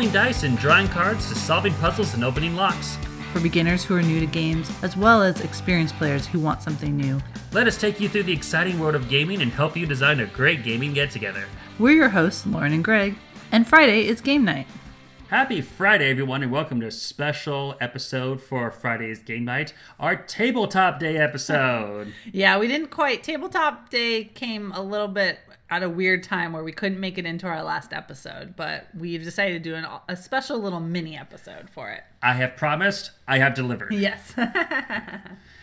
rolling dice and drawing cards to solving puzzles and opening locks. For beginners who are new to games, as well as experienced players who want something new. Let us take you through the exciting world of gaming and help you design a great gaming get together. We're your hosts, Lauren and Greg, and Friday is game night. Happy Friday, everyone, and welcome to a special episode for Friday's Game Night, our Tabletop Day episode. Yeah, we didn't quite. Tabletop Day came a little bit at a weird time where we couldn't make it into our last episode, but we've decided to do an, a special little mini episode for it. I have promised, I have delivered. Yes.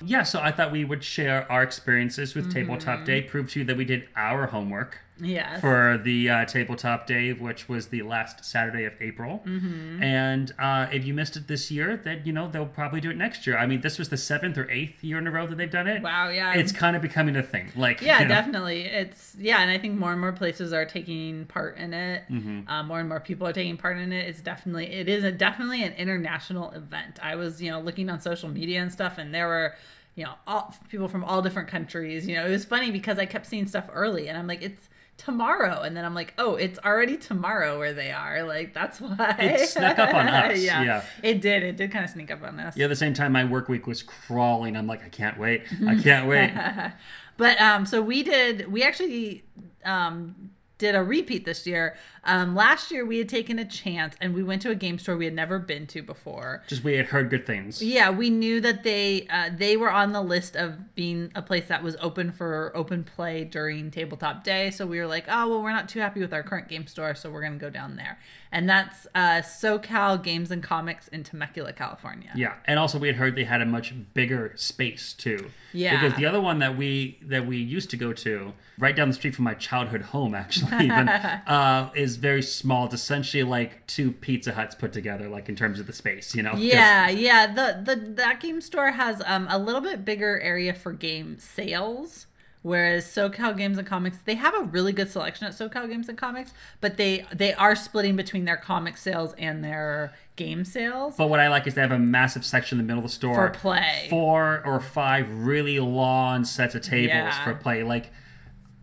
Yeah, so I thought we would share our experiences with Tabletop hmm. Day, prove to you that we did our homework yes. for the uh, Tabletop Day, which was the last Saturday of April. Mm-hmm. And uh, if you missed it this year, then you know they'll probably do it next year. I mean, this was the seventh or eighth year in a row that they've done it. Wow, yeah. It's kind of becoming a thing. Like, yeah, you know, definitely. It's yeah, and I think more and more places are taking part in it. Mm-hmm. Uh, more and more people are taking part in it. It's definitely it is a, definitely an international event. I was you know looking on social media and stuff, and there were you know all people from all different countries. You know, it was funny because I kept seeing stuff early, and I'm like, it's tomorrow, and then I'm like, oh, it's already tomorrow where they are. Like that's why It snuck up on us, yeah. it did. It did kind of sneak up on us. Yeah, at the same time, my work week was crawling. I'm like, I can't wait. I can't wait. But um, so we did. We actually um did a repeat this year. Um, last year we had taken a chance and we went to a game store we had never been to before. Just we had heard good things. Yeah, we knew that they uh, they were on the list of being a place that was open for open play during tabletop day. So we were like, oh well, we're not too happy with our current game store, so we're gonna go down there. And that's uh, SoCal Games and Comics in Temecula, California. Yeah, and also we had heard they had a much bigger space too. Yeah. because the other one that we that we used to go to right down the street from my childhood home, actually, even uh, is very small. It's essentially like two Pizza Huts put together, like in terms of the space, you know. Yeah, yeah. The the that game store has um a little bit bigger area for game sales. Whereas SoCal Games and Comics, they have a really good selection at SoCal Games and Comics, but they they are splitting between their comic sales and their game sales. But what I like is they have a massive section in the middle of the store For play. four or five really long sets of tables Yeah. for play. Like,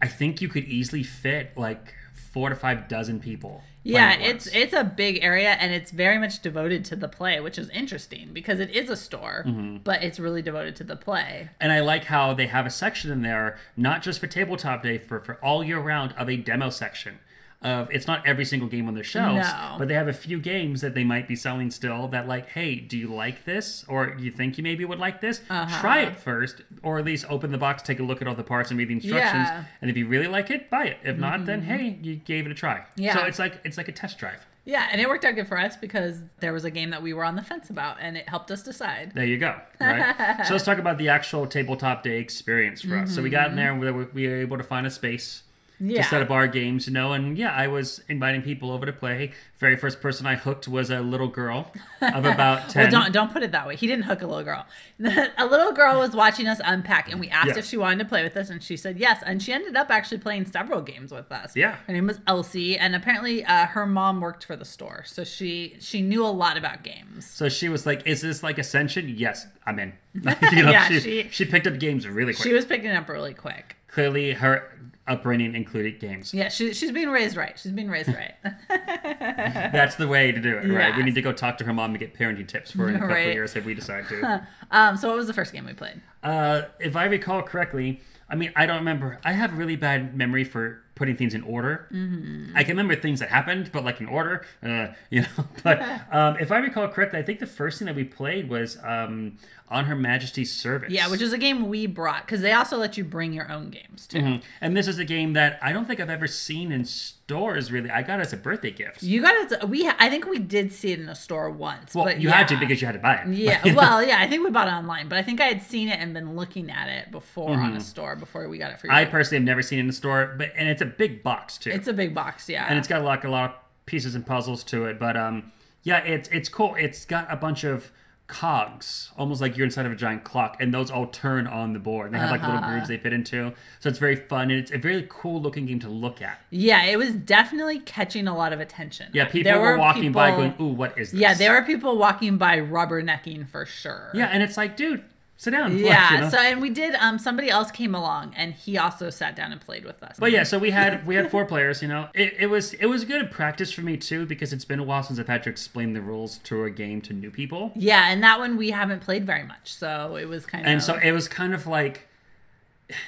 I think you could easily fit like four to five dozen people. Yeah, it's it's a big area and it's very much devoted to the play, which is interesting because it is a store, Mm-hmm. but it's really devoted to the play. And I like how they have a section in there, not just for tabletop day, for, for all year round of a demo section. Of it's not every single game on their shelves, No. but they have a few games that they might be selling still. That like, hey, do you like this, or you think you maybe would like this? Uh-huh. Try it first, or at least open the box, take a look at all the parts, and read the instructions. Yeah. And if you really like it, buy it. If not, then hey, you gave it a try. Yeah. So it's like it's like a test drive. Yeah, and it worked out good for us because there was a game that we were on the fence about and it helped us decide. There you go. Right. so let's talk about the actual tabletop day experience for us. So we got in there, we were, we were able to find a space Yeah. to set up our games, you know. And yeah, I was inviting people over to play. Very first person I hooked was a little girl of about ten. Well, don't don't put it that way. He didn't hook a little girl. a little girl was watching us unpack, and we asked Yeah. if she wanted to play with us, and she said yes. And she ended up actually playing several games with us. Yeah. her name was Elsie, and apparently uh, her mom worked for the store, so she she knew a lot about games. so she was like, "Is this like Ascension?" Yes, I'm in. you know, Yeah, she, she- she picked up games really quick. She was picking up really quick. Clearly, her upbringing included games. Yeah, she, she's being raised right. She's being raised right. That's the way to do it, right? We need to go talk to her mom and get parenting tips for in a couple Right. of years if we decide to. um, so what was the first game we played? Uh, if I recall correctly, I mean, I don't remember. I have really bad memory for putting things in order. Mm-hmm. I can remember things that happened, but like in order, uh, you know. But um, if I recall correctly, I think the first thing that we played was um, On Her Majesty's Service. Yeah, which is a game we brought because they also let you bring your own games too. Mhm. And this is a game that I don't think I've ever seen in stores. Really, I got it as a birthday gift. You got it. We I think we did see it in a store once. well, but you yeah. had to because you had to buy it. Yeah, well, yeah, I think we bought it online, but I think I had seen it and been looking at it before Mm-hmm. on a store before we got it for you. I personally have never seen it in the store, but and it's a big box too. it's a big box, yeah. and it's got like a lot of pieces and puzzles to it. But um, yeah, it's it's cool. It's got a bunch of cogs, almost like you're inside of a giant clock, and those all turn on the board. They have like little Uh-huh. grooves they fit into, so it's very fun and it's a very cool looking game to look at. yeah, it was definitely catching a lot of attention. Yeah, people There were, walking by going, "Ooh, what is this?" Yeah, there were people walking by rubbernecking for sure. Yeah, and it's like, dude, sit down. Look, Yeah. you know? So and we did. Um, somebody else came along and he also sat down and played with us. But yeah, so we had we had four players. You know, it, it was it was good practice for me too because it's been a while since I've had to explain the rules to a game to new people, Yeah, and that one we haven't played very much, so it was kind of. and so it was kind of like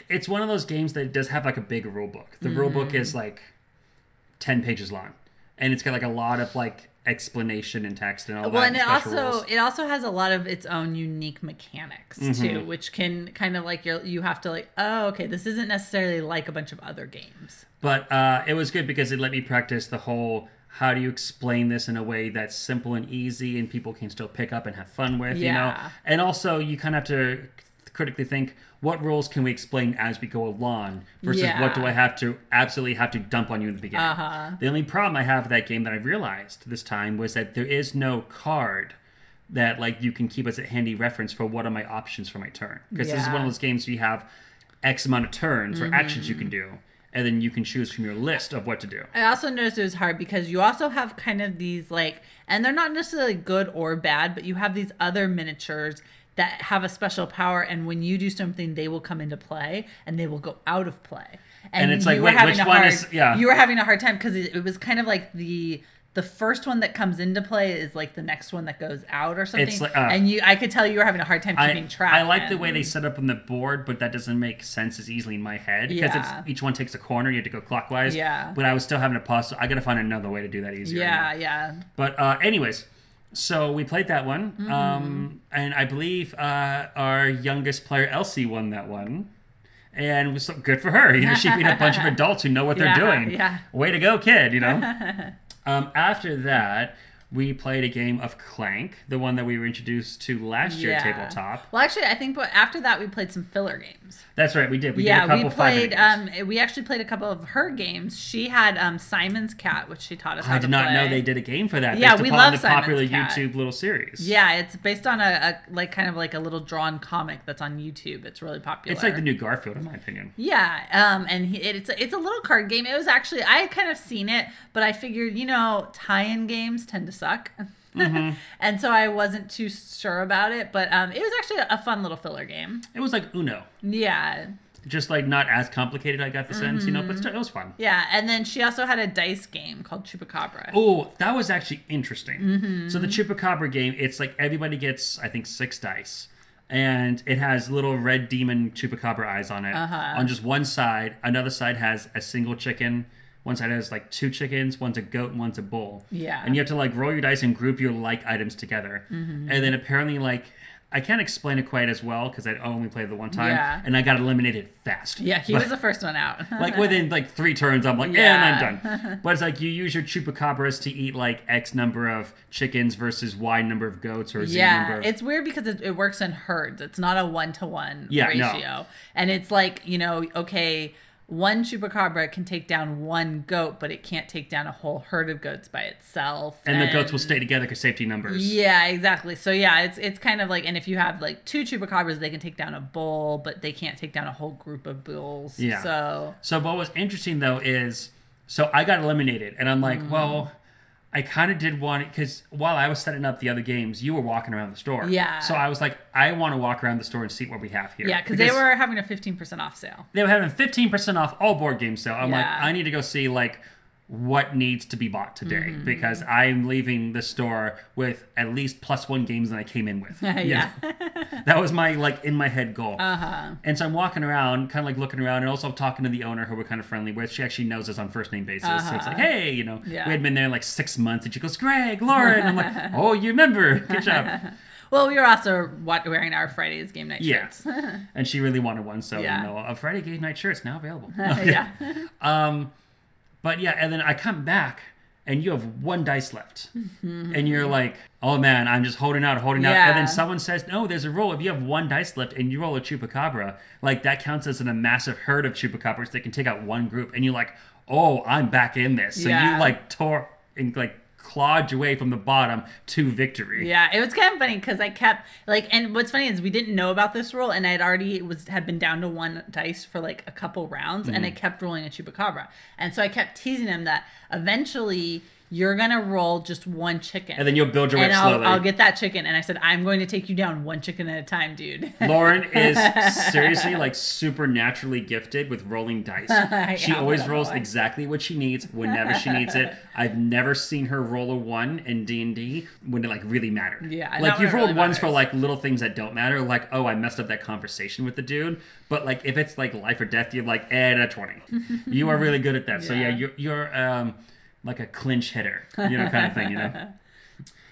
it's one of those games that does have like a big rule book. The rule book is like ten pages long, and it's got like a lot of like explanation and text and all well, that. and it also rules. it also has a lot of its own unique mechanics Mm-hmm. too, which can kind of like you you have to like oh okay this isn't necessarily like a bunch of other games. But uh, it was good because it let me practice the whole how do you explain this in a way that's simple and easy and people can still pick up and have fun with, you know? And also, you kind of have to critically think what rules can we explain as we go along versus what do I have to absolutely have to dump on you in the beginning. Uh-huh. The only problem I have with that game that I realized this time was that there is no card that like you can keep as a handy reference for what are my options for my turn. Because this is one of those games where you have x amount of turns or actions you can do and then you can choose from your list of what to do. I also noticed it was hard because you also have kind of these like, and they're not necessarily good or bad, but you have these other miniatures that have a special power, and when you do something, they will come into play and they will go out of play. And it's like, wait, which one hard, is- yeah. You were having a hard time because it, it was kind of like the the first one that comes into play is like the next one that goes out or something. like, uh, and you, I could tell you were having a hard time keeping I, track. I like the way they set up on the board, but that doesn't make sense as easily in my head because Yeah. it's each one takes a corner. You have to go clockwise. Yeah. But I was still having to pause. So I got to find another way to do that easier. Yeah, yeah. But uh, anyways, so we played that one, Mm-hmm. um, and I believe uh, our youngest player Elsie won that one, and it was so good for her. You know, she beat a bunch of adults who know what they're Yeah, doing. yeah. Way to go, kid! You know. um, after that, we played a game of Clank, the one that we were introduced to last year Yeah. tabletop. Well, actually, I think after that we played some filler games. That's right, we did. We yeah, did a couple we played. Um, we actually played a couple of her games. She had um Simon's Cat, which she taught us. How I did not know they did a game for that. Yeah, we love the Simon's popular Cat. YouTube little series. Yeah, it's based on a, a like kind of like a little drawn comic that's on YouTube. It's really popular. it's like the new Garfield, in my opinion. Yeah, um, and he, it, it's a, it's a little card game. It was actually I had kind of seen it, but I figured you know tie-in games tend to suck, Mm-hmm. and so I wasn't too sure about it. But um, it was actually a fun little filler game. It was like Uno. Yeah, just like not as complicated. I got the sense, you know, but still, it was fun. yeah, and then she also had a dice game called Chupacabra. Oh, that was actually interesting. Mm-hmm. So the Chupacabra game, it's like everybody gets, I think, six dice, and it has little red demon Chupacabra eyes on it. Uh-huh. On just one side, another side has a single chicken. One side has like two chickens. One's a goat, and one's a bull. Yeah. And you have to like roll your dice and group your like items together. Mm-hmm. And then apparently, like. I can't explain it quite as well because I only played the one time, Yeah. and I got eliminated fast. Yeah, he But- was the first one out. like within like three turns, I'm like, Yeah. and I'm done. But it's like you use your chupacabras to eat like X number of chickens versus Y number of goats or Z yeah, number. Of... it's weird because it, it works in herds. It's not a one to one Yeah, no. ratio, and it's like you know, okay, one chupacabra can take down one goat, but it can't take down a whole herd of goats by itself. and the goats will stay together because safety numbers. Yeah, exactly. So yeah, it's it's kind of like, and if you have like two chupacabras, they can take down a bull, but they can't take down a whole group of bulls. Yeah. So So what was interesting though is, so I got eliminated, and I'm like, Mm. well. I kind of did want it because while I was setting up the other games, you were walking around the store. Yeah. So I was like, I want to walk around the store and see what we have here. yeah, because they were having a fifteen percent off sale. they were having 15% off all board games sale. I'm like, I need to go see like what needs to be bought today Mm-hmm. because I'm leaving the store with at least plus one games than I came in with. Yeah. that was my like in my head goal. Uh huh. And so I'm walking around, kind of like looking around, and also talking to the owner who we're kind of friendly with. She actually knows us on first name basis. So it's like, hey, you know, Yeah. we had been there like six months, and she goes, Greg, Lauren. I'm like, oh, you remember? Good job. Well, we were also wearing our Fridays game night Yeah. shirts. And she really wanted one, so Yeah. you know, a Friday game night shirt's now available. yeah. Um, but yeah, and then I come back and you have one dice left, mm-hmm. and you're like, "Oh man, I'm just holding out, holding out." And then someone says, "No, there's a rule. If you have one dice left and you roll a chupacabra, like that counts as in a massive herd of chupacabras that can take out one group." And you're like, "Oh, I'm back in this." So Yeah. you like tore and like clawed your way from the bottom to victory. Yeah, it was kind of funny because I kept like, and what's funny is we didn't know about this rule, and I'd already was had been down to one dice for like a couple rounds, and I Mm-hmm. kept rolling a chupacabra, and so I kept teasing him that eventually you're gonna roll just one chicken, And then you'll build your way slowly. I'll get that chicken. And I said, I'm going to take you down one chicken at a time, dude. Lauren is seriously like supernaturally gifted with rolling dice. She I always rolls exactly what she needs whenever she needs it. I've never seen her roll a one in D and D when it like really mattered. Yeah, like you've rolled really ones for like little things that don't matter, like oh I messed up that conversation with the dude. But like if it's like life or death, you're like and a twenty. you are really good at that. So yeah, Yeah. you're you're um like a clinch hitter, you know, kind of thing, you know.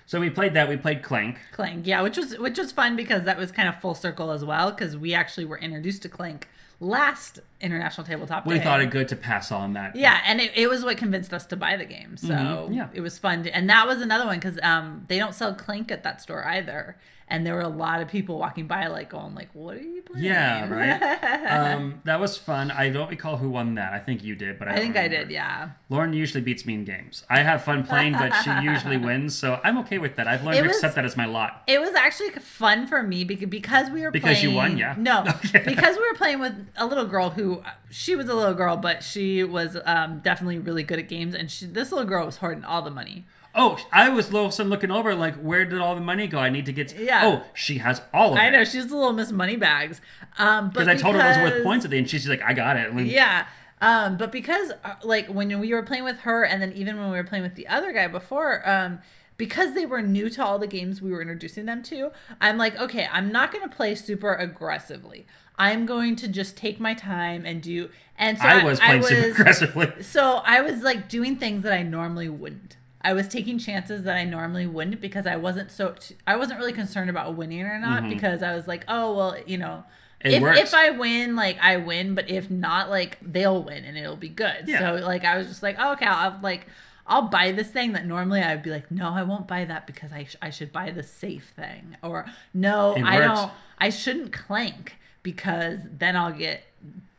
So we played that. We played Clank. Clank, yeah, which was which was fun because that was kind of full circle as well because we actually were introduced to Clank last International Tabletop We Day. thought it good to pass on that. Yeah, and it, it was what convinced us to buy the game. So Mhm, yeah. it was fun. To, and that was another one because um, they don't sell Clank at that store either. And there were a lot of people walking by, like going, like, "What are you playing?" Yeah, right. um, that was fun. I don't recall who won that. I think you did, but I, I don't think I remember. did. Yeah, Lauren usually beats me in games. I have fun playing, but she usually wins, so I'm okay with that. I've learned It to was- accept that as my lot. it was actually fun for me because because we were Because you playing, won, yeah? No, because we were playing with a little girl who she was a little girl, but she was um, definitely really good at games, and she, this little girl was hoarding all the money. Oh, I was all of a sudden looking over, like, where did all the money go? I need to get. Yeah. Oh, she has all of it. I know she's a little Miss Moneybags. Um, Because I told her it was worth points at the end. She's like, I got it. Like, Yeah. Um, but because uh, like when we were playing with her and then even when we were playing with the other guy before, um, because they were new to all the games we were introducing them to, I'm like, okay, I'm not going to play super aggressively. I'm going to just take my time and do. And so I was playing super was- aggressively. So I was like doing things that I normally wouldn't. I was taking chances that I normally wouldn't because I wasn't so I wasn't really concerned about winning or not because I was like, oh well, you know, Mm-hmm. It if works. if I win, like I win, but if not, like they'll win and it'll be good. Yeah. So like I was just like, oh, okay, I'll like I'll buy this thing that normally I'd be like, no, I won't buy that because I sh- I should buy the safe thing, or no, I don't, I shouldn't clank because then I'll get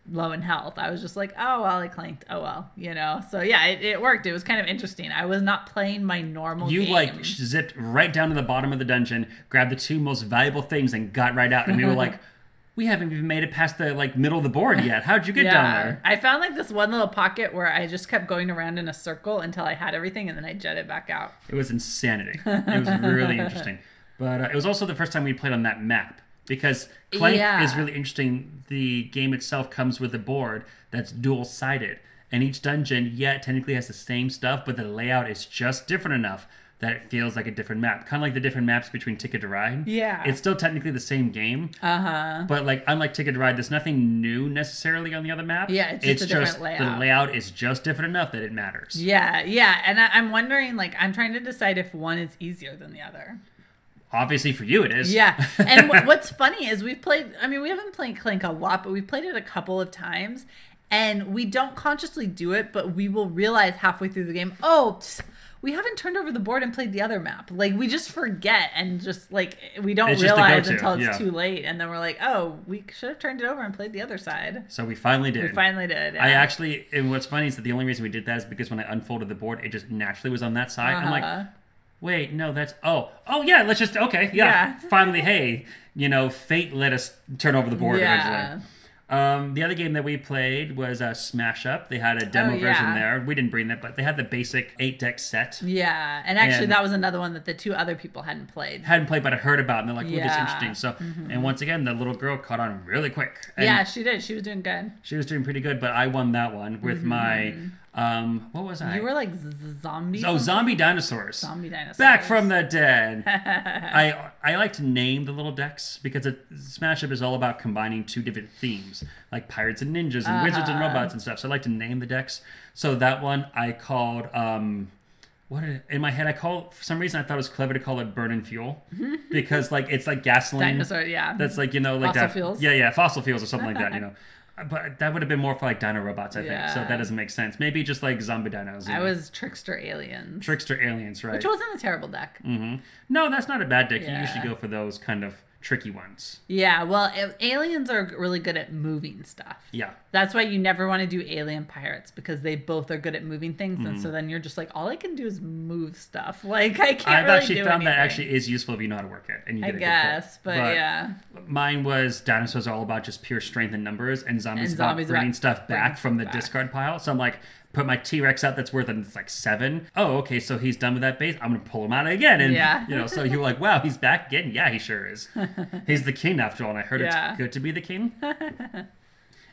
low in health. I was just like, oh well, I clanked. Oh well, you know. So yeah, it, it worked. It was kind of interesting. I was not playing my normal. You game. like zipped right down to the bottom of the dungeon, grabbed the two most valuable things, and got right out. And we were like, we haven't even made it past the like middle of the board yet. How'd you get down there? I found like this one little pocket where I just kept going around in a circle until I had everything, and then I jetted back out. It was insanity. It was really interesting. But uh, it was also the first time we played on that map because Clank Yeah. is really interesting. The game itself comes with a board that's dual sided, and each dungeon, yet technically has the same stuff, but the layout is just different enough that it feels like a different map. Kind of like the different maps between Ticket to Ride. Yeah. It's still technically the same game, Uh huh. but like unlike Ticket to Ride, there's nothing new necessarily on the other map. Yeah, it's just a different the layout. layout is just different enough that it matters. Yeah, yeah, and I, I'm wondering, like, I'm trying to decide if one is easier than the other. Obviously, for you, it is. Yeah, and w- what's funny is we've played. I mean, we haven't played Clank a lot, but we've played it a couple of times, and we don't consciously do it, but we will realize halfway through the game, oh, psst, we haven't turned over the board and played the other map. Like we just forget and just like we don't realize until it's yeah. too late, and then we're like, oh, we should have turned it over and played the other side. So we finally did. We finally did. I actually, and what's funny is that the only reason we did that is because when I unfolded the board, it just naturally was on that side. I'm like, Uh-huh. Wait, no, that's oh, oh yeah, let's just okay, yeah. Yeah. Finally, hey, you know, fate let us turn over the board Yeah. eventually. Um, the other game that we played was uh, Smash Up. They had a demo Oh, version there. We didn't bring that, but they had the basic eight deck set. Yeah, and actually, And- that was another one that the two other people hadn't played. Hadn't played, but I heard about, it, and they're like, "Oh, this is Yeah. Mm-hmm. interesting." So, and once again, the little girl caught on really quick. Yeah, she did. She was doing good. she was doing pretty good, but I won that one with my um, what was I? You were like zombie. Oh, something? zombie dinosaurs. Zombie dinosaurs. Back from the dead. I I like to name the little decks because it, Smash Up is all about combining two different themes, like pirates and ninjas and wizards and Uh-huh. robots and stuff. So I like to name the decks. So that one I called um what did, in my head I call for some reason I thought it was clever to call it burn and fuel because like it's like gasoline. dinosaur. Yeah. That's like you know like Fossil that. fuels? Yeah, yeah, fossil fuels or something like that. You know. But that would have been more for like dino robots, I think. So that doesn't make sense. Maybe just like zombie dinos. I know. was trickster aliens, trickster aliens, right? which wasn't a terrible deck. hmm No, that's not a bad deck. You usually Yeah. go for those kind of tricky ones. Yeah, well, a- aliens are really good at moving stuff. Yeah. That's why you never want to do alien pirates because they both are good at moving things, Mm-hmm. and so then you're just like, all I can do is move stuff. Like I can't. Do that. I've really actually do found that actually is useful if you know how to work it. And you I get a good pull. guess, but, yeah, Mine was dinosaurs are all about just pure strength and numbers, and zombies, And about zombies bringing about stuff back from the back. discard pile. So I'm like, put my T Rex out that's worth and it's like seven. Oh, okay, so he's done with that base. I'm gonna pull him out again, and Yeah. you know, so you're like, wow, he's back again. Yeah, he sure is. he's the king after all, and I heard Yeah. it's good to be the king.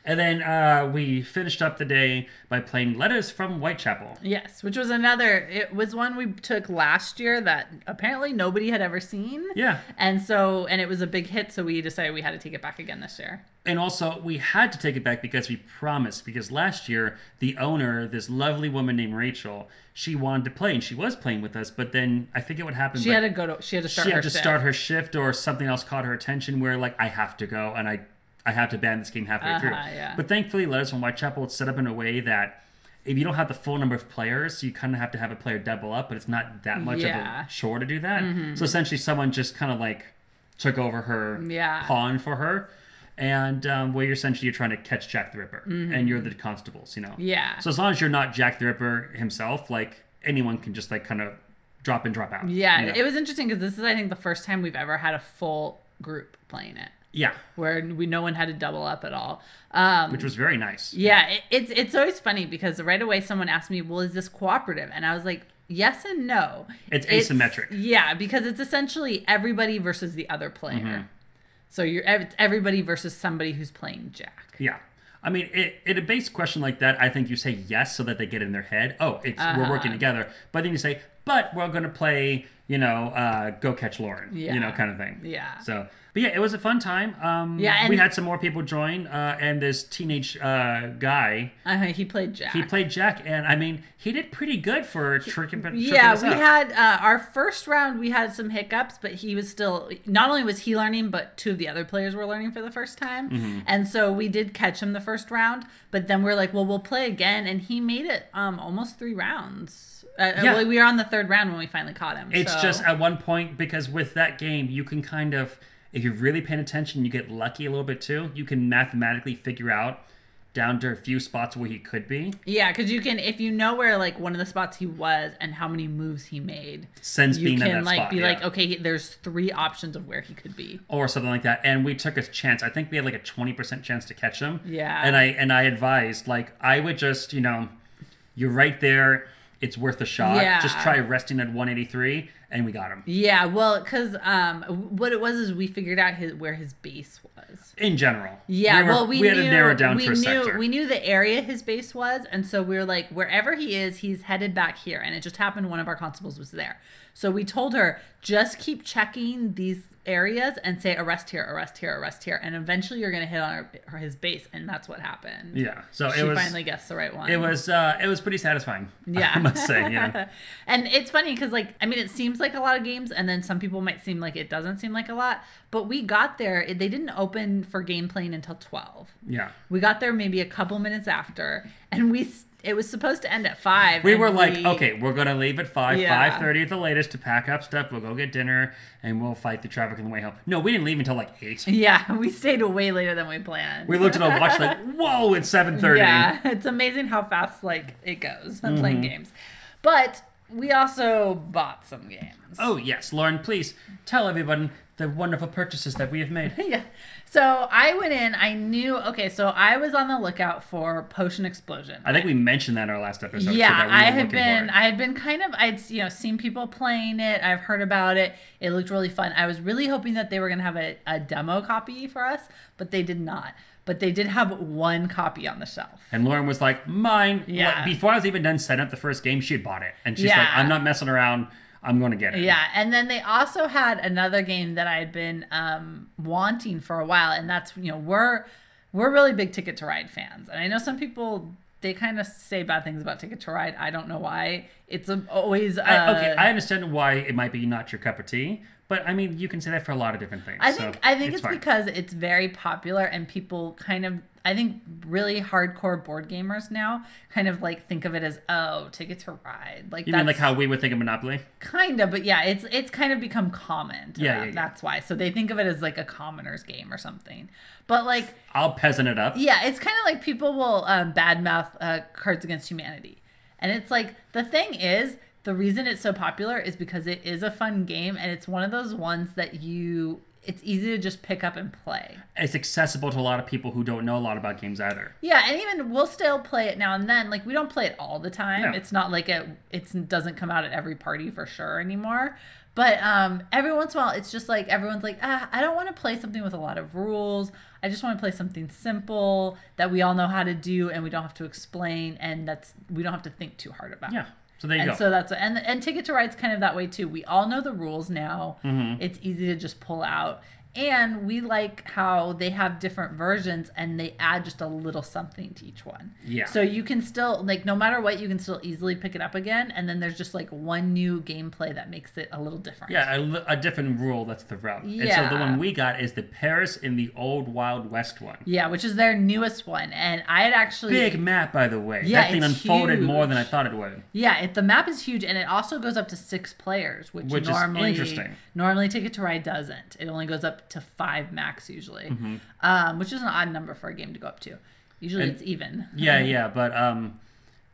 and then uh, we finished up the day by playing Letters from Whitechapel. Yes, which was another. It was one we took last year that apparently nobody had ever seen. Yeah, And so, and it was a big hit, so we decided we had to take it back again this year. And also, we had to take it back because we promised. Because last year, the owner, this lovely woman named Rachel, she wanted to play and she was playing with us. But then I think it would happen. She had to go to. She had to start. she had to shift. start her shift or something else caught her attention where, like, I have to go and I, I have to ban this game halfway through. Uh-huh, yeah. But thankfully, Letters from Whitechapel, it's set up in a way that if you don't have the full number of players, you kind of have to have a player double up, but it's not that much Yeah. Mm-hmm. of a chore to do that. So essentially, someone just kind of like took over her Yeah. pawn for her. And um, where you're essentially you're trying to catch Jack the Ripper, and you're the constables, you know. Mm-hmm. Yeah. So as long as you're not Jack the Ripper himself, like anyone can just like kind of drop in, drop out. Yeah, you know? it was interesting because this is, I think, the first time we've ever had a full group playing it, yeah, where we no one had to double up at all. Um, which was very nice. Yeah, it, it's it's always funny because right away someone asked me, "Well, is this cooperative?" And I was like, "Yes and no." It's asymmetric. Yeah, because it's essentially everybody versus the other player. Mm-hmm. So you're it's everybody versus somebody who's playing Jack. Yeah. I mean, it, in a base question like that, I think you say yes so that they get in their head. Oh, it's we're working Uh-huh. together. But then you say, but we're going to play, you know, uh, go catch Lauren, you know, kind of thing. Yeah. So, but yeah, it was a fun time. Um, Yeah, and- we had some more people join, uh, and this teenage uh, guy, Uh, he played Jack. he played Jack, and I mean, he did pretty good for tricking. tricking yeah, we up. had uh, our first round. We had some hiccups, but he was still. Not only was he learning, but two of the other players were learning for the first time, Mm-hmm. and so we did catch him the first round. But then we're like, well, we'll play again, and he made it um almost three rounds. Uh, Yeah. well, we were on the third round when we finally caught him. It's so- just at one point because with that game, you can kind of, if you're really paying attention, you get lucky a little bit too. You can mathematically figure out down to a few spots where he could be, yeah, because you can if you know where like one of the spots he was and how many moves he made, since you being in can that like spot, be yeah. like, okay, there's three options of where he could be. or something like that. And we took a chance. I think we had like a twenty percent chance to catch him. Yeah. And I and I advised like I would just you know, you're right there. It's worth a shot. Yeah. Just try resting at 183, and we got him. Yeah, well, because um, what it was is we figured out his where his base was. In general. Yeah, we were- well, we, had knew to narrow down we for a knew sector. we knew the area his base was, and so we were like, wherever he is, he's headed back here. And it just happened one of our constables was there, so we told her just keep checking these areas and say arrest here, arrest here, arrest here, and eventually you're gonna hit on her- his base, and that's what happened. yeah. So she it was finally guessed the right one. it was uh it was pretty satisfying. Yeah, I must say. Yeah, and it's funny because, like, I mean, it seems like a lot of games, and then some people might seem like it doesn't seem like a lot. But we got there; it- they didn't open for game playing until twelve. Yeah. We got there maybe a couple minutes after, and we it was supposed to end at five. We were like, we- okay, we're gonna leave at five, Yeah. five thirty at the latest to pack up stuff. We'll go get dinner, and we'll fight the traffic on the way home. No, we didn't leave until like eight. Yeah, we stayed way later than we planned. We looked at our watch like, whoa, it's seven thirty. Yeah, it's amazing how fast like it goes Mm-hmm. playing games. But we also bought some games. Oh yes, Lauren, please tell everyone the wonderful purchases that we have made. yeah. So I went in. I knew. Okay, so I was on the lookout for Potion Explosion. I think we mentioned that in our last episode. yeah, that we I had been. I had been kind of. I'd you know seen people playing it. I've heard about it. It looked really fun. I was really hoping that they were gonna have a, a demo copy for us, but they did not. But they did have one copy on the shelf. And Lauren was like, mine. Yeah. Like, before I was even done setting up the first game, she had bought it. And she's like, I'm not messing around. I'm going to get it. Yeah, and then they also had another game that I had been um, wanting for a while, and that's you know we're we're really big Ticket to Ride fans, and I know some people they kind of say bad things about Ticket to Ride. I don't know why. It's a, always uh, I, okay, I understand why it might be not your cup of tea, but I mean, you can say that for a lot of different things. I so think I think it's, fine. because it's very popular and people kind of I think really hardcore board gamers now kind of like think of it as oh Ticket to Ride like You mean like how we would think of Monopoly? kind of but yeah it's it's kind of become common to Yeah, them. yeah, yeah. that's why so they think of it as like a commoner's game or something but like I'll peasant it up. yeah it's kind of like people will um, badmouth uh, Cards Against Humanity and it's like the thing is the reason it's so popular is because it is a fun game and it's one of those ones that you it's easy to just pick up and play. It's accessible to a lot of people who don't know a lot about games either. Yeah, and even we'll still play it now and then. Like we don't play it all the time. No. It's not like it it doesn't come out at every party for sure anymore. But um, every once in a while, it's just like everyone's like, ah, I don't want to play something with a lot of rules. I just want to play something simple that we all know how to do and we don't have to explain and that's we don't have to think too hard about. Yeah. So there you And go. so that's and and Ticket to Ride's kind of that way too. We all know the rules now. Mm-hmm. It's easy to just pull out. And we like how they have different versions and they add just a little something to each one. Yeah. So you can still like no matter what you can still easily pick it up again and then there's just like one new gameplay that makes it a little different. yeah, a, a different rule. That's the route. Yeah. And so the one we got is the Paris in the old Wild West one. Yeah, which is their newest one and I had actually Big map, by the way. Yeah, that thing it's unfolded more than I thought it would. Yeah, it, the map is huge, and it also goes up to six players, which, Which is normally interesting. normally Ticket to Ride doesn't. It only goes up to five max usually, Mm-hmm. um, which is an odd number for a game to go up to. Usually And- it's even. Yeah, yeah, but um,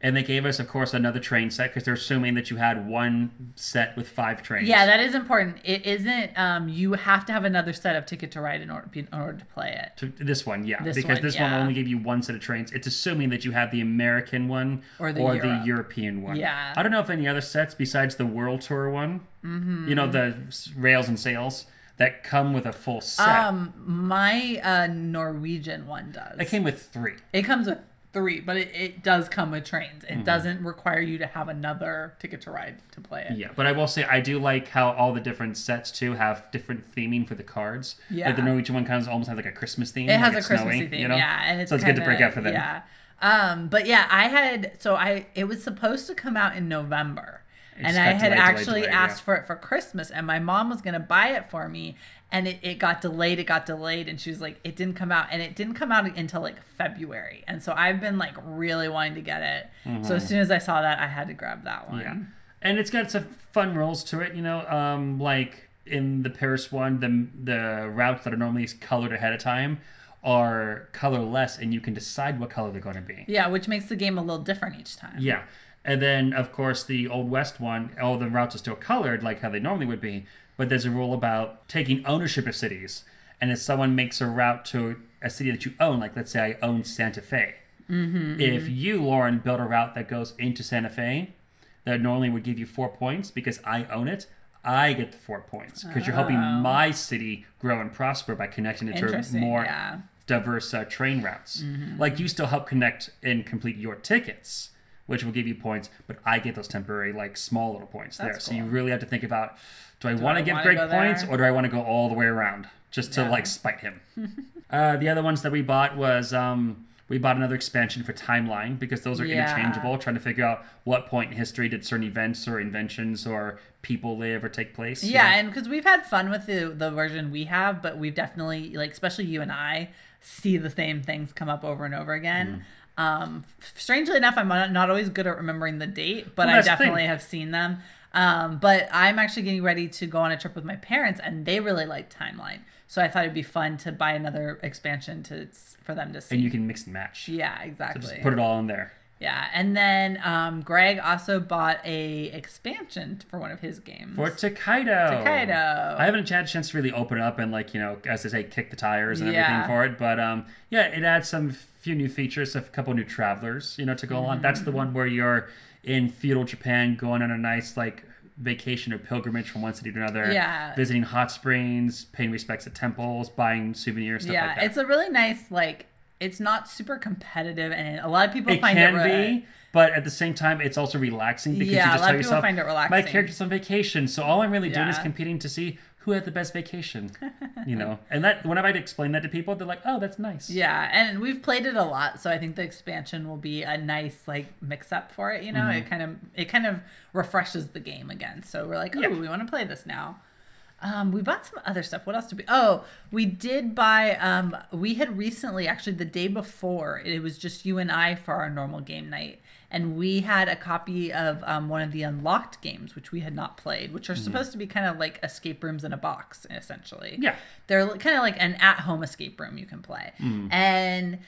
and they gave us, of course, another train set because they're assuming that you had one set with five trains. Yeah, that is important. It isn't. Um, you have to have another set of Ticket to Ride in order in order to play it. To this one, yeah, This because one, this one yeah. only gave you one set of trains. It's assuming that you have the American one Or the Europe. European one. Yeah. I don't know if any other sets besides the World Tour one. Mm-hmm. You know the rails and sails that come with a full set. Um, my uh, Norwegian one does. it came with three. It comes with three, but it, it does come with trains. Mm-hmm. It doesn't require you to have another Ticket to Ride to play it. Yeah, but I will say I do like how all the different sets too have different theming for the cards. Yeah. like the Norwegian one kind of almost has like a Christmas theme. It like has a it's Christmassy theme, you know? yeah, and it's so it's good to break out for them. Yeah, um, but yeah, I had so I it was supposed to come out in November, and I had delayed, actually delayed, asked yeah. for it for Christmas, and my mom was gonna buy it for me, and it, it got delayed. It got delayed, and she was like, it didn't come out, and it didn't come out until like February, and so I've been like really wanting to get it. So as soon as I saw that, I had to grab that one. Mm-hmm. Yeah, and it's got some fun rules to it. You know, um, like in the Paris one, the the routes that are normally colored ahead of time are colorless, and you can decide what color they're going to be. Yeah, which makes the game a little different each time. Yeah. And then, of course, the Old West one, all the routes are still colored like how they normally would be, but there's a rule about taking ownership of cities. And if someone makes a route to a city that you own, like let's say I own Santa Fe, Mm-hmm, if you, Lauren, build a route that goes into Santa Fe, that normally would give you four points because I own it, I get the four points because you're helping my city grow and prosper by connecting it to Oh. More yeah. Mm-hmm. diverse uh, train routes. Like you still help connect and complete your tickets, which will give you points, but I get those temporary, like small little points there. That's So you really have to think about: Do I want to give Greg points, there? or do I want to go all the way around just to Yeah. like spite him? uh, the other ones that we bought was. Um, we bought another expansion for timeline because those are Yeah. interchangeable. Trying to figure out what point in history did certain events or inventions or people live or take place. you Yeah, and because we've had fun with the the version we have, but we've definitely like, especially you and I, see the same things come up over and over again. Mm. Um, strangely enough, I'm not not always good at remembering the date, but Well, I that's the thing. definitely have seen them. Um, but I'm actually getting ready to go on a trip with my parents, and they really like Timeline, so I thought it'd be fun to buy another expansion to for them to see. and you can mix and match. yeah, exactly. Just put it all in there. Yeah, and then um, Greg also bought a expansion for one of his games. For Tokaido. Tokaido. I haven't had a chance to really open it up and like you know, as they say, kick the tires and Yeah. everything for it. But um, yeah, it adds some few new features, a couple new travelers, you know, to go along. That's Mm-hmm. the one where you're in feudal Japan, going on a nice like vacation or pilgrimage from one city to another. Yeah. Visiting hot springs, paying respects at temples, buying souvenirs, stuff yeah, like that. it's a really nice like. It's not super competitive, and a lot of people it find can it re- be, but at the same time, it's also relaxing because Yeah, you a just lot tell of people yourself, find it my character's on vacation, so all I'm really doing is competing to see who had the best vacation. you know, and that whenever I explain that to people, they're like, "Oh, that's nice." Yeah, and we've played it a lot, so I think the expansion will be a nice like mix up for it. You know, it kind of it kind of refreshes the game again. So we're like, oh, Mm-hmm. Yeah. we want to play this now. Um, we bought some other stuff. What else did we? Oh, we did buy. Um, we had recently, actually, the day before, it was just you and I for our normal game night, and we had a copy of um, one of the unlocked games, which we had not played, which are supposed to be kind of like escape rooms in a box, essentially. Yeah. They're kind of like an at-home escape room you can play. Mm. And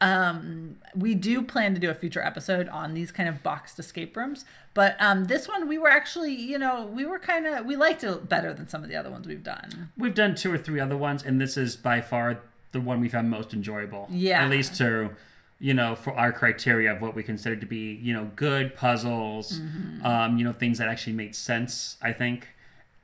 um, we do plan to do a future episode on these kind of boxed escape rooms. But um, this one, we were actually, you know, we were kind of, we liked it better than some of the other ones we've done. We've done two or three other ones, and this is by far the one we found most enjoyable. Yeah. At least to, you know, for our criteria of what we consider to be, you know, good puzzles, um, you know, things that actually made sense, I think.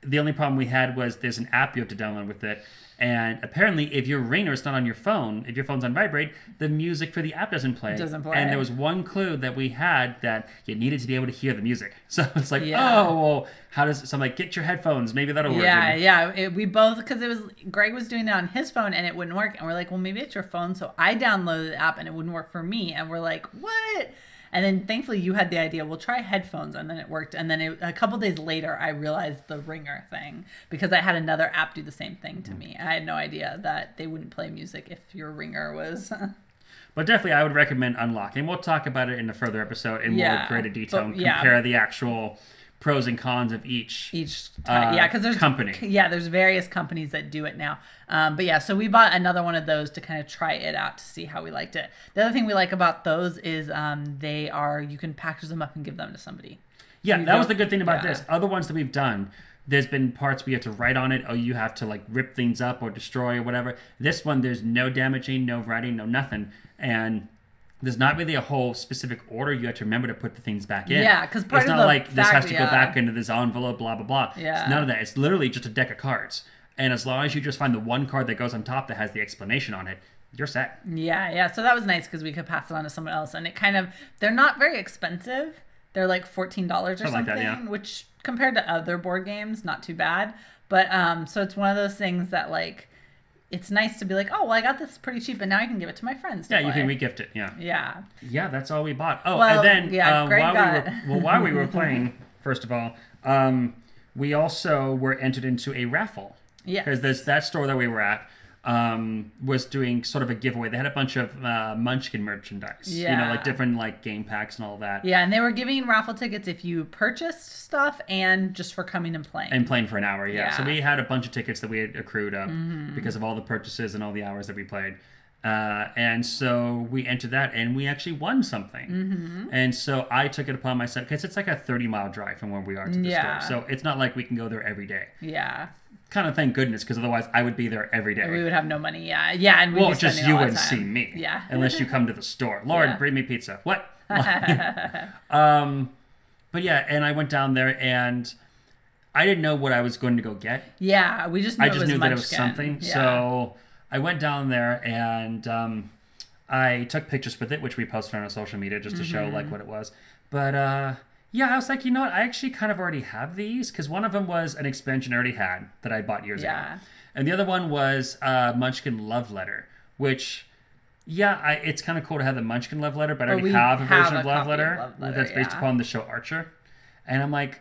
The only problem we had was there's an app you have to download with it. And apparently, if your ringer is not on your phone, if your phone's on vibrate, the music for the app doesn't play. Doesn't play. And there was one clue that we had that you needed to be able to hear the music. So it's like, Yeah. oh, well, how does? So I'm like, get your headphones. Maybe that'll work. Yeah, yeah. It, we both because it was Greg was doing it on his phone and it wouldn't work, and we're like, well, maybe it's your phone. So I downloaded the app and it wouldn't work for me, and we're like, what? And then thankfully you had the idea. We'll try headphones, and then it worked. And then it, a couple days later, I realized the ringer thing because I had another app do the same thing to mm-hmm. me. I had no idea that they wouldn't play music if your ringer was. But definitely, I would recommend unlocking. We'll talk about it in a further episode in more Yeah, greater detail but- and yeah. compare the actual pros and cons of each. each Uh, yeah, because there's company. Yeah, there's various companies that do it now. Um, but yeah, so we bought another one of those to kind of try it out to see how we liked it. The other thing we like about those is um, they are you can package them up and give them to somebody. Yeah, You that was the good thing about yeah. this. Other ones that we've done, there's been parts you have to write on it, or you have to like rip things up or destroy or whatever. This one, there's no damaging, no writing, no nothing, and there's not really a whole specific order you have to remember to put the things back in. Yeah, because it's of not like this has to go back into this envelope, blah blah blah. Yeah. It's none of that. It's literally just a deck of cards, and as long as you just find the one card that goes on top that has the explanation on it, you're set. Yeah, yeah. So that was nice because we could pass it on to someone else, and it kind of they're not very expensive. They're like fourteen dollars or Something something, like that, yeah. which compared to other board games, not too bad. But um, so it's one of those things that like it's nice to be like, oh, well, I got this pretty cheap, and now I can give it to my friends. To Yeah, you can play." regift it. Yeah. Yeah, Yeah, that's all we bought. Oh, Well, and then yeah, uh, while we were well, while we were playing, first of all, um, we also were entered into a raffle. Yes. Because there's that store that we were at um, was doing sort of a giveaway. They had a bunch of uh, Munchkin merchandise. You know, like different like game packs and all that. yeah, and they were giving raffle tickets if you purchased stuff and just for coming and playing. And playing for an hour, yeah. So Yeah. Mm-hmm. we had a bunch of tickets that we had accrued up because of all the purchases and all the hours that we played. Uh, and so we entered that and we actually won something. Mm-hmm. And so I took it upon myself because it's like a 30 mile drive from where we are to the Yeah. store. So it's not like we can go there every day. yeah, Kind of thank goodness because otherwise I would be there every day. we would have no money. Yeah, yeah, and we'd well, just you a lot of wouldn't see me. Yeah. Unless you come to the store. Lord, Yeah. bring me pizza. What? um, but yeah, and I went down there and I didn't know what I was going to go get. Yeah, we just knew I just was knew that it was something. Yeah. So I went down there and um, I took pictures with it, which we posted on our social media just to show Mm-hmm. like what it was. But uh, yeah, I was like, you know what? I actually kind of already have these because one of them was an expansion I already had that I bought years Yeah. ago, and the other one was uh, Munchkin Love Letter, which. Yeah, I, it's kind of cool to have the Munchkin Love Letter, but I already have a have version a of Love copy of Letter, Love Letter, that's based yeah. upon the show Archer. And I'm like,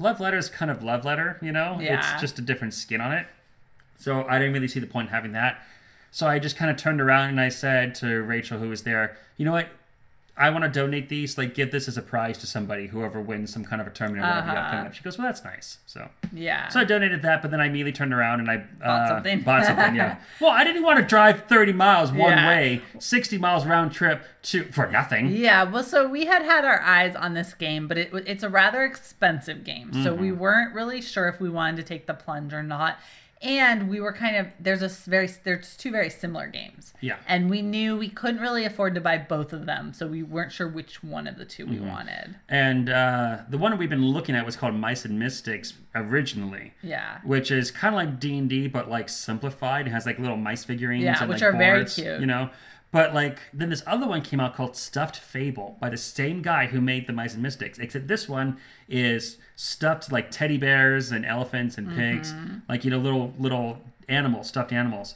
Love Letter is kind of Love Letter, you know? Yeah. It's just a different skin on it. So I didn't really see the point in having that. So I just kind of turned around and I said to Rachel, who was there, you know what? I want to donate these. Like, give this as a prize to somebody, whoever wins some kind of a tournament or whatever Uh-huh. up. She goes, well, that's nice. So, Yeah. so I donated that, but then I immediately turned around and I uh, something. Bought something, yeah. well, I didn't want to drive 30 miles one Yeah. way, 60 miles round trip to for nothing. Yeah, well, so we had had our eyes on this game, but it it's a rather expensive game, so Mm-hmm. we weren't really sure if we wanted to take the plunge or not. And we were kind of there's a very there's two very similar games. Yeah. And we knew we couldn't really afford to buy both of them, so we weren't sure which one of the 2 Mm-hmm. we wanted. And uh, the one we've been looking at was called Mice and Mystics originally. Yeah. which is kind of like D and D, but like simplified. It has like little mice figurines, Yeah, and, which like, are very boards, cute. You know, but like then this other one came out called Stuffed Fable by the same guy who made the Mice and Mystics. Except this one is stuffed like teddy bears and elephants and pigs, Mm-hmm. like you know little little animals, stuffed animals,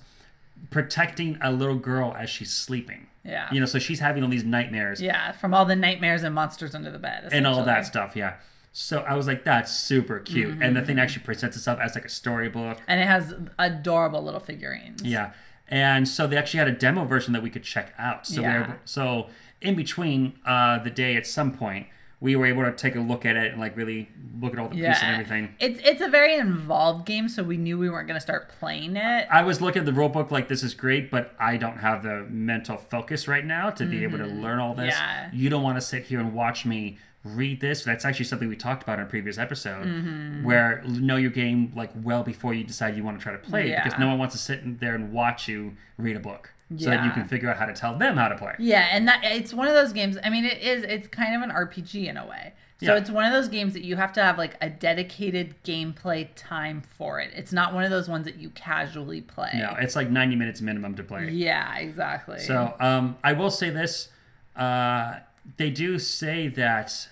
protecting a little girl as she's sleeping. Yeah. You know, so she's having all these nightmares Yeah, from all the nightmares and monsters under the bed. and all that stuff. Yeah. So I was like, that's super cute, and the Mm-hmm. thing actually presents itself as like a storybook. And it has adorable little figurines. Yeah. And so they actually had a demo version that we could check out. So we Yeah. were, so in between uh, the day at some point, we were able to take a look at it and like really look at all the pieces and everything. It's it's a very involved game, so we knew we weren't going to start playing it. I was looking at the rule book like this is great, but I don't have the mental focus right now to be able to learn all this. Yeah. You don't want to sit here and watch me read this. That's actually something we talked about in a previous episode, where know your game like well before you decide you want to try to play it, because no one wants to sit in there and watch you read a book so that you can figure out how to tell them how to play. Yeah, and that it's one of those games. I mean, it is. It's kind of an RPG in a way. So Yeah. it's one of those games that you have to have like a dedicated gameplay time for it. It's not one of those ones that you casually play. No, it's like 90 minutes minimum to play. Yeah, exactly. So um, I will say this: uh, they do say that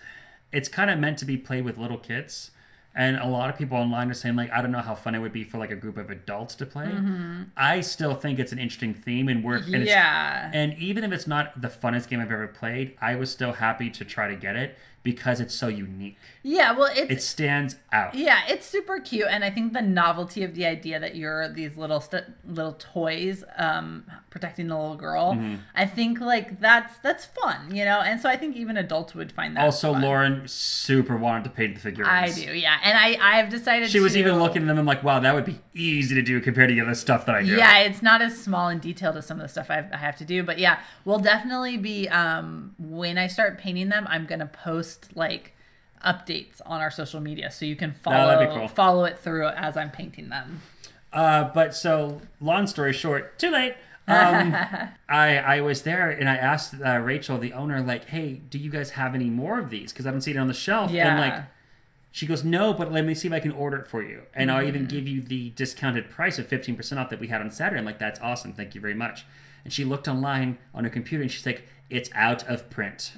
it's kind of meant to be played with little kids, and a lot of people online are saying like, I don't know how fun it would be for like a group of adults to play. Mm-hmm. I still think it's an interesting theme and work. And it's, yeah. and even if it's not the funnest game I've ever played, I was still happy to try to get it because it's so unique. Yeah, well, it's It stands out. Yeah, it's super cute, and I think the novelty of the idea that you're these little st- little toys um, protecting the little girl, Mm-hmm. I think like that's that's fun, you know. And so I think even adults would find that. Also, fun. Lauren super wanted to paint the figurines. I do, yeah, and I I've decided She was to- even looking at them and like, wow, that would be easy to do compared to the other stuff that I do. Yeah, it's not as small and detailed as some of the stuff I've, I have to do, but yeah, we'll definitely be um, when I start painting them. I'm gonna post like updates on our social media so you can follow cool. follow it through as I'm painting them. Uh, but so, long story short, too late. Um, I I was there and I asked uh, Rachel, the owner, like, hey, do you guys have any more of these? Because I haven't seen it on the shelf. Yeah. And like, she goes, no, but let me see if I can order it for you, and I'll Mm-hmm. even give you the discounted price of fifteen percent off that we had on Saturday. I'm like, that's awesome, thank you very much. And she looked online on her computer and she's like, it's out of print.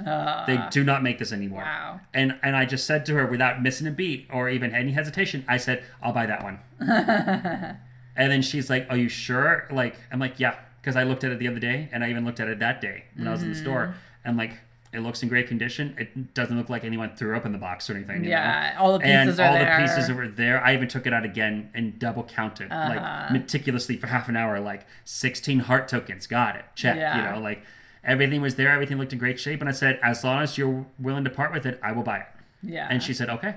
they do not make this anymore. Uh, Wow. And and I just said to her without missing a beat or even any hesitation, I said, I'll buy that one. And then she's like, "Are you sure?" Like, I'm like, "Yeah," because I looked at it the other day, and I even looked at it that day when I was in the store, Mm-hmm. and like, it looks in great condition. It doesn't look like anyone threw up in the box or anything. you Yeah, know? all the pieces and are all there. the pieces that were there. I even took it out again and double counted, Uh-huh. like meticulously for half an hour. Like, 16 heart tokens, got it, check. Yeah. You know, like everything was there, everything looked in great shape, and I said, as long as you're willing to part with it, I will buy it. Yeah. And she said, okay.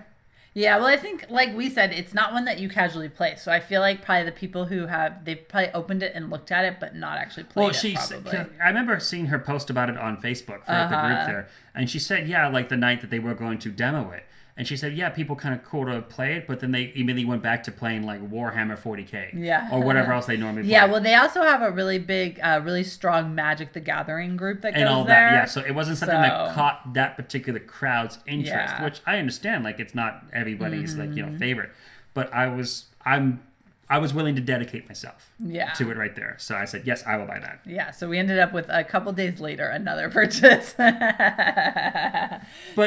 Yeah, well, I think, like we said, it's not one that you casually play. So I feel like probably the people who have, they've probably opened it and looked at it, but not actually played Well, it. she's. probably. I remember seeing her post about it on Facebook for the Uh-huh. group there, and she said, "Yeah, like the night that they were going to demo it." And she said, "Yeah, people kind of cool to play it, but then they immediately went back to playing like Warhammer 40k, Yeah. or whatever else they normally play." Yeah, well, they also have a really big, uh, really strong Magic the Gathering group that and goes all there. that, yeah. So it wasn't something that caught that particular crowd's interest, Yeah. Mm-hmm. which I understand. Like it's not everybody's like you know favorite, but I was, I'm, I was willing to dedicate myself Yeah. to it right there. So I said, yes, I will buy that. Yeah, so we ended up with a couple days later another purchase. But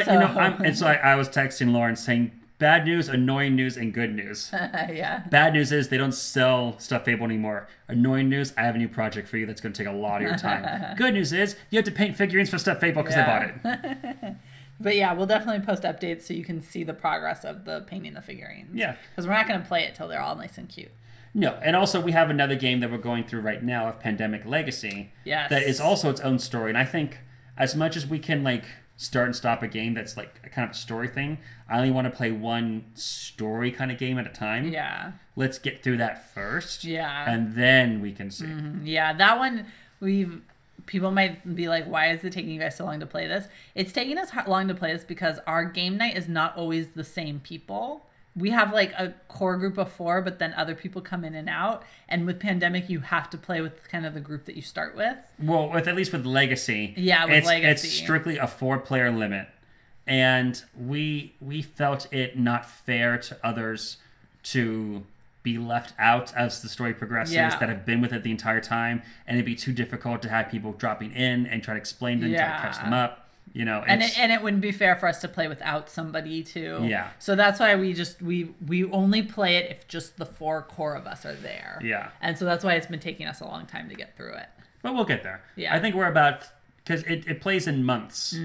you know, I'm, and so I, I was texting Lauren saying, "Bad news, annoying news, and good news." yeah. Bad news is they don't sell Stuffed Fables anymore. Annoying news, I have a new project for you that's going to take a lot of your time. Good news is you have to paint figurines for Stuffed Fables because Yeah. they bought it. But yeah, we'll definitely post updates so you can see the progress of the painting the figurines. Yeah. Because we're not going to play it till they're all nice and cute. No, and also we have another game that we're going through right now of Pandemic Legacy. Yes. That is also its own story, and I think as much as we can like start and stop a game that's like a kind of story thing, I only want to play one story kind of game at a time. Yeah. Let's get through that first. Yeah. And then we can see. Mm-hmm. Yeah, that one we've people might be like, why is it taking you guys so long to play this? It's taking us long to play this because our game night is not always the same people. We have like a core group of four, but then other people come in and out. And with pandemic, you have to play with kind of the group that you start with. Well, with at least with Legacy, Yeah, with it's, Legacy. it's strictly a four-player limit, and we we felt it not fair to others to be left out as the story progresses Yeah. that have been with it the entire time, and it'd be too difficult to have people dropping in and try to explain them, try to catch them up. You know, and it, and it wouldn't be fair for us to play without somebody too. Yeah. So that's why we just we we only play it if just the four core of us are there. Yeah. And so that's why it's been taking us a long time to get through it. but we'll get there. Yeah. I think we're about because it, it plays in months.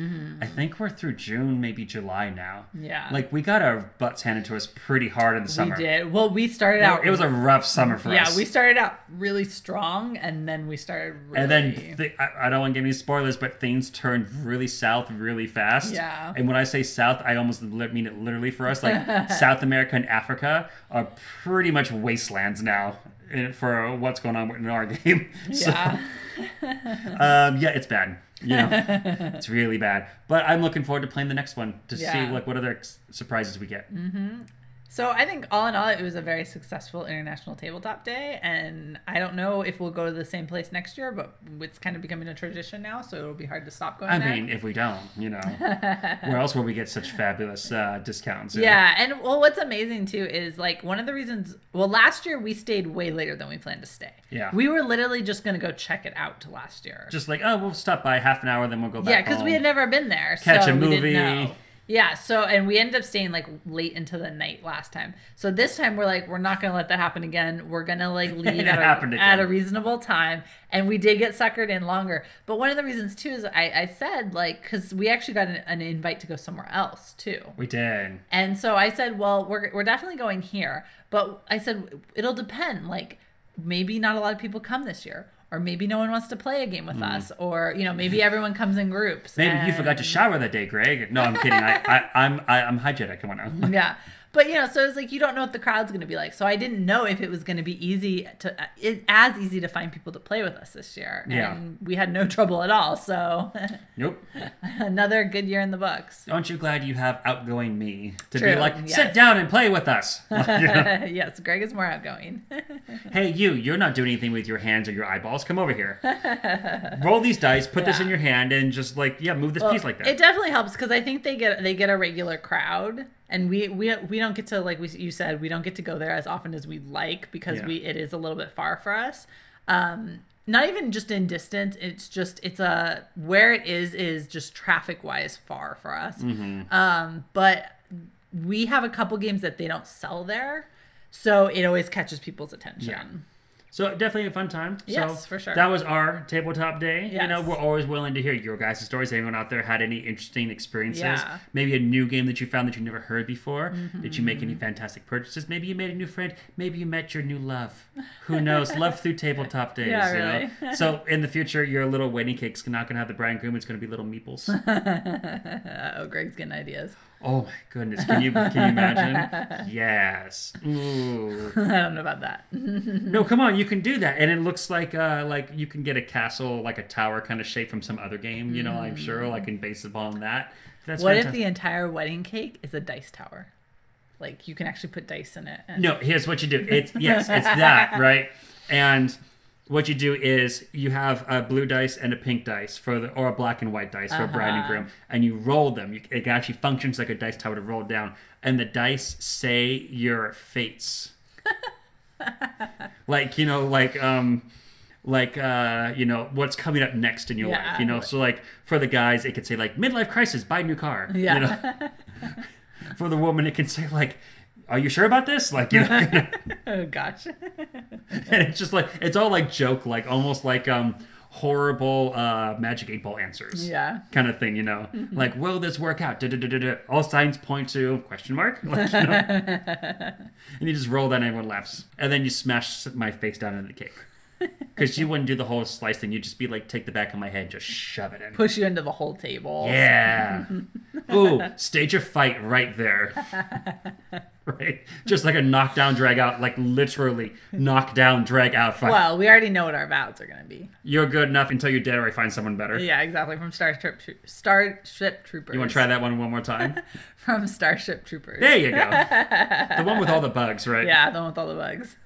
I think we're through June, maybe July now. Mm-hmm. Yeah. Like we got our butts handed to us pretty hard in the summer. we did. Well, we started out. it was a rough summer for yeah, us. Yeah, we started out really strong, and then we started. Really, and then th- I, I don't want to give any spoilers, but things turned really south really fast. Yeah. And when I say south, I almost mean it literally for us. Like South America and Africa are pretty much wastelands now for what's going on in our game. So, yeah, um, yeah, it's bad. You know, it's really bad. But I'm looking forward to playing the next one to Yeah. see like what other ex- surprises we get. Mm-hmm. So I think all in all, it was a very successful International Tabletop Day, and I don't know if we'll go to the same place next year, but it's kind of becoming a tradition now, so it'll be hard to stop going I there. mean, if we don't, you know, where else will we get such fabulous uh, discounts? you? Yeah, and well, what's amazing too is like one of the reasons. Well, last year we stayed way later than we planned to stay. Yeah. we were literally just gonna go check it out last year. Just like, oh, we'll stop by half an hour, then we'll go back. yeah, because we had never been there. Catch so a we didn't movie. Yeah, so and we ended up staying like late into the night last time. So this time we're like, we're not gonna let that happen again. We're gonna like leave at, a, at a reasonable time, and we did get suckered in longer. But one of the reasons too is I, I said like because we actually got an, an invite to go somewhere else too. We did. And so I said, well, we're, we're definitely going here. But I said, it'll depend. Like, maybe not a lot of people come this year. Or maybe no one wants to play a game with mm. us. Or, you know, maybe everyone comes in groups. Maybe you forgot to shower that day, Greg. No, I'm kidding. I, I, I'm I, I'm hygienic. Come on now. Yeah. But, you know, so it's like you don't know what the crowd's going to be like. So I didn't know if it was going to be easy to, uh, it, as easy to find people to play with us this year. Yeah. And we had no trouble at all. So Nope. another good year in the books. Aren't you glad you have outgoing me to True, be like, yes. sit down and play with us? yes, Greg is more outgoing. hey, you, you're not doing anything with your hands or your eyeballs. Come over here. Roll these dice. Put this in your hand and just like, yeah, move this Well, piece like that. It definitely helps because I think they get they get a regular crowd, and we we we don't get to like we, you said we don't get to go there as often as we'd like because Yeah. we it is a little bit far for us. Um, not even just in distance; it's just it's a where it is is just traffic wise far for us. Mm-hmm. Um, but we have a couple games that they don't sell there, so it always catches people's attention. Yeah. So definitely a fun time. Yes, so for sure. That was our tabletop day. You know, we're always willing to hear your guys' stories. Anyone out there had any interesting experiences? Yeah. Mm-hmm. Maybe a new game that you found that you never heard before. Did you make any fantastic purchases? Maybe you made a new friend. Maybe you met your new love. Who knows? love through tabletop days. Yeah, you really. know? so in the future, your little wedding cake's not going to have the bride and groom. It's going to be little meeples. Oh, Greg's getting ideas. Oh my goodness! Can you can you imagine? yes. Ooh. I don't know about that. No, come on, you can do that, and it looks like uh like you can get a castle, like a tower kind of shape from some other game. You know, I'm sure, like and base upon that. That's What if the entire wedding cake is a dice tower? Like you can actually put dice in it. And... No, here's what you do. It's yes, it's that right, and what you do is you have a blue dice and a pink dice for the or a black and white dice for a bride and Uh-huh. groom, and you roll them. You, it actually functions like a dice tower to roll down, and the dice say your fates. like you know, like um, like uh, you know what's coming up next in your Yeah. life. You know, so like for the guys, it could say like midlife crisis, buy a new car. Yeah. You know, for the woman, it can say like. Are you sure about this? Like, you know, oh gosh. and it's just like it's all like joke, like almost like um horrible uh magic eight ball answers. Yeah. Kind of thing, you know. Like, will this work out? Da-da-da-da-da. All signs point to question mark. Like, you know? and you just roll that and everyone laughs. And then you smash my face down into the cake. Because you wouldn't do the whole slice thing. You'd just be like, take the back of my head, just shove it in. Push you into the whole table. Yeah. Ooh, stage a fight right there. right? Just like a knockdown, drag out, like literally knockdown, drag out fight. Well, we already know what our vows are going to be. You're good enough until you're dead or I find someone better. Yeah, exactly. From Starship Tro- Starship Troopers. You want to try that one one more time? From Starship Troopers. There you go. the one with all the bugs, right? Yeah, the one with all the bugs.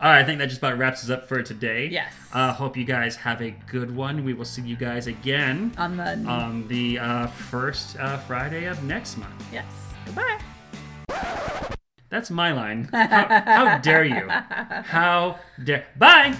All right, I think that just about wraps us up for today. Yes. Uh, hope you guys have a good one. We will see you guys again On the on the uh, first uh, Friday of next month. yes. Goodbye. That's my line. How, how dare you? How dare? Bye.